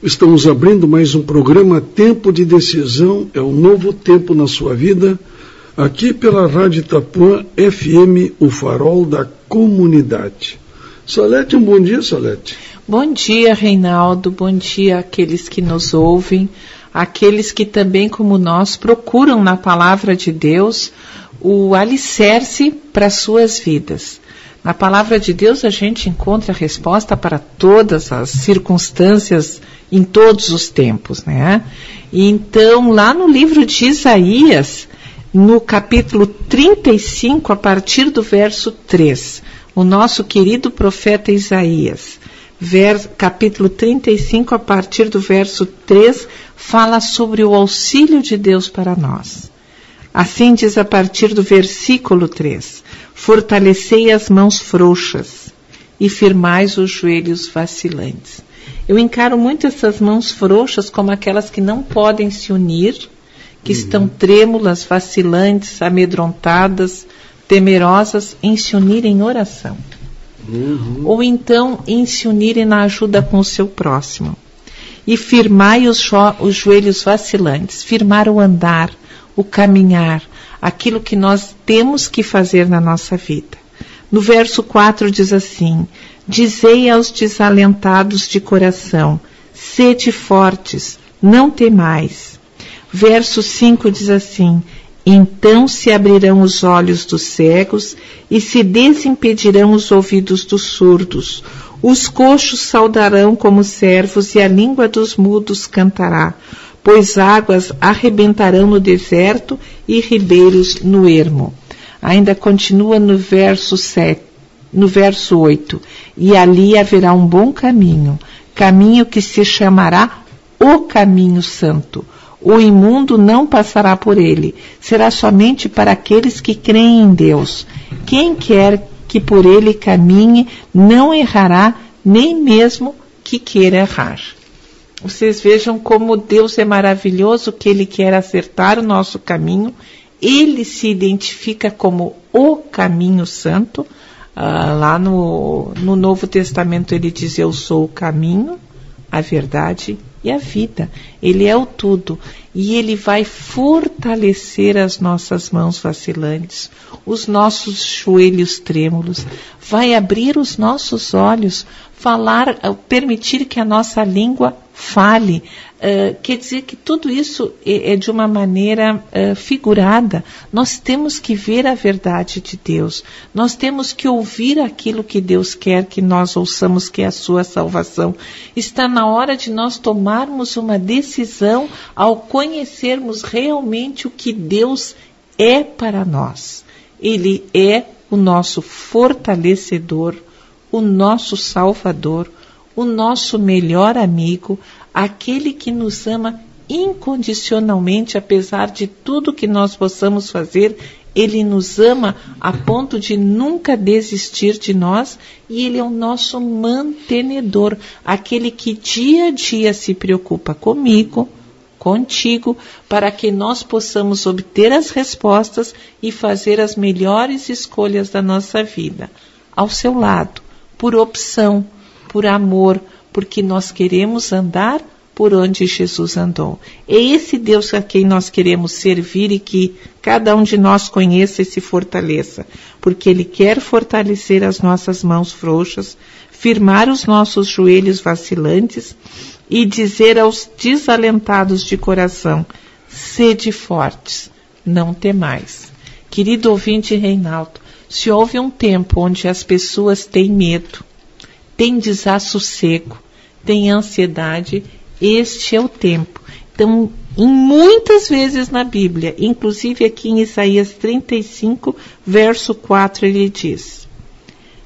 Estamos abrindo mais um programa Tempo de Decisão, é um novo tempo na sua vida, aqui pela Rádio Itapuã FM, o farol da comunidade. Salete, um bom dia, Salete. Bom dia, Reinaldo, bom dia àqueles que nos ouvem, aqueles que também, como nós, procuram na palavra de Deus o alicerce para suas vidas. Na palavra de Deus a gente encontra a resposta para todas as circunstâncias em todos os tempos, né? Então, lá no livro de Isaías, no capítulo 35, a partir do verso 3, o nosso querido profeta Isaías, ver, capítulo 35, a partir do verso 3, fala sobre o auxílio de Deus para nós. Assim diz a partir do versículo 3: Fortalecei as mãos frouxas e firmais os joelhos vacilantes. Eu encaro muito essas mãos frouxas como aquelas que não podem se unir, que uhum. estão trêmulas, vacilantes, amedrontadas, temerosas em se unir em oração. Uhum. Ou então em se unirem na ajuda com o seu próximo. E firmai os, jo os joelhos vacilantes, firmar o andar, o caminhar, aquilo que nós temos que fazer na nossa vida. No verso 4 diz assim: Dizei aos desalentados de coração: sede fortes, não temais. Verso 5 diz assim: Então se abrirão os olhos dos cegos e se desimpedirão os ouvidos dos surdos. Os coxos saudarão como servos e a língua dos mudos cantará, pois águas arrebentarão no deserto e ribeiros no ermo. Ainda continua no verso 7 no verso 8: E ali haverá um bom caminho, caminho que se chamará o caminho santo. O imundo não passará por ele, será somente para aqueles que creem em Deus. Quem quer que por ele caminhe não errará, nem mesmo que queira errar. Vocês vejam como Deus é maravilhoso, que Ele quer acertar o nosso caminho, Ele se identifica como o caminho santo, Uh, lá no, no Novo Testamento ele diz: Eu sou o caminho, a verdade e a vida. Ele é o tudo. E ele vai fortalecer as nossas mãos vacilantes, os nossos joelhos trêmulos, vai abrir os nossos olhos, falar, permitir que a nossa língua fale, Uh, quer dizer que tudo isso é, é de uma maneira uh, figurada. Nós temos que ver a verdade de Deus. Nós temos que ouvir aquilo que Deus quer que nós ouçamos, que é a sua salvação. Está na hora de nós tomarmos uma decisão ao conhecermos realmente o que Deus é para nós. Ele é o nosso fortalecedor, o nosso salvador, o nosso melhor amigo, aquele que nos ama incondicionalmente, apesar de tudo que nós possamos fazer, ele nos ama a ponto de nunca desistir de nós e ele é o nosso mantenedor, aquele que dia a dia se preocupa comigo, contigo, para que nós possamos obter as respostas e fazer as melhores escolhas da nossa vida. Ao seu lado, por opção, por amor, porque nós queremos andar por onde Jesus andou. É esse Deus a quem nós queremos servir e que cada um de nós conheça e se fortaleça, porque Ele quer fortalecer as nossas mãos frouxas, firmar os nossos joelhos vacilantes e dizer aos desalentados de coração: sede fortes, não temais. Querido ouvinte Reinaldo, se houve um tempo onde as pessoas têm medo, tem desassossego, tem ansiedade, este é o tempo. Então, em muitas vezes na Bíblia, inclusive aqui em Isaías 35, verso 4, ele diz: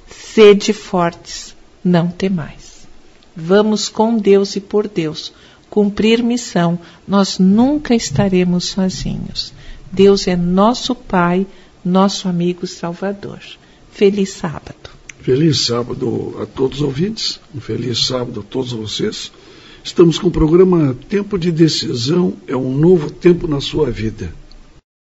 Sede fortes, não temais. Vamos com Deus e por Deus cumprir missão, nós nunca estaremos sozinhos. Deus é nosso Pai, nosso amigo Salvador. Feliz sábado. Feliz sábado a todos os ouvintes, um feliz sábado a todos vocês. Estamos com o programa Tempo de Decisão, é um novo tempo na sua vida.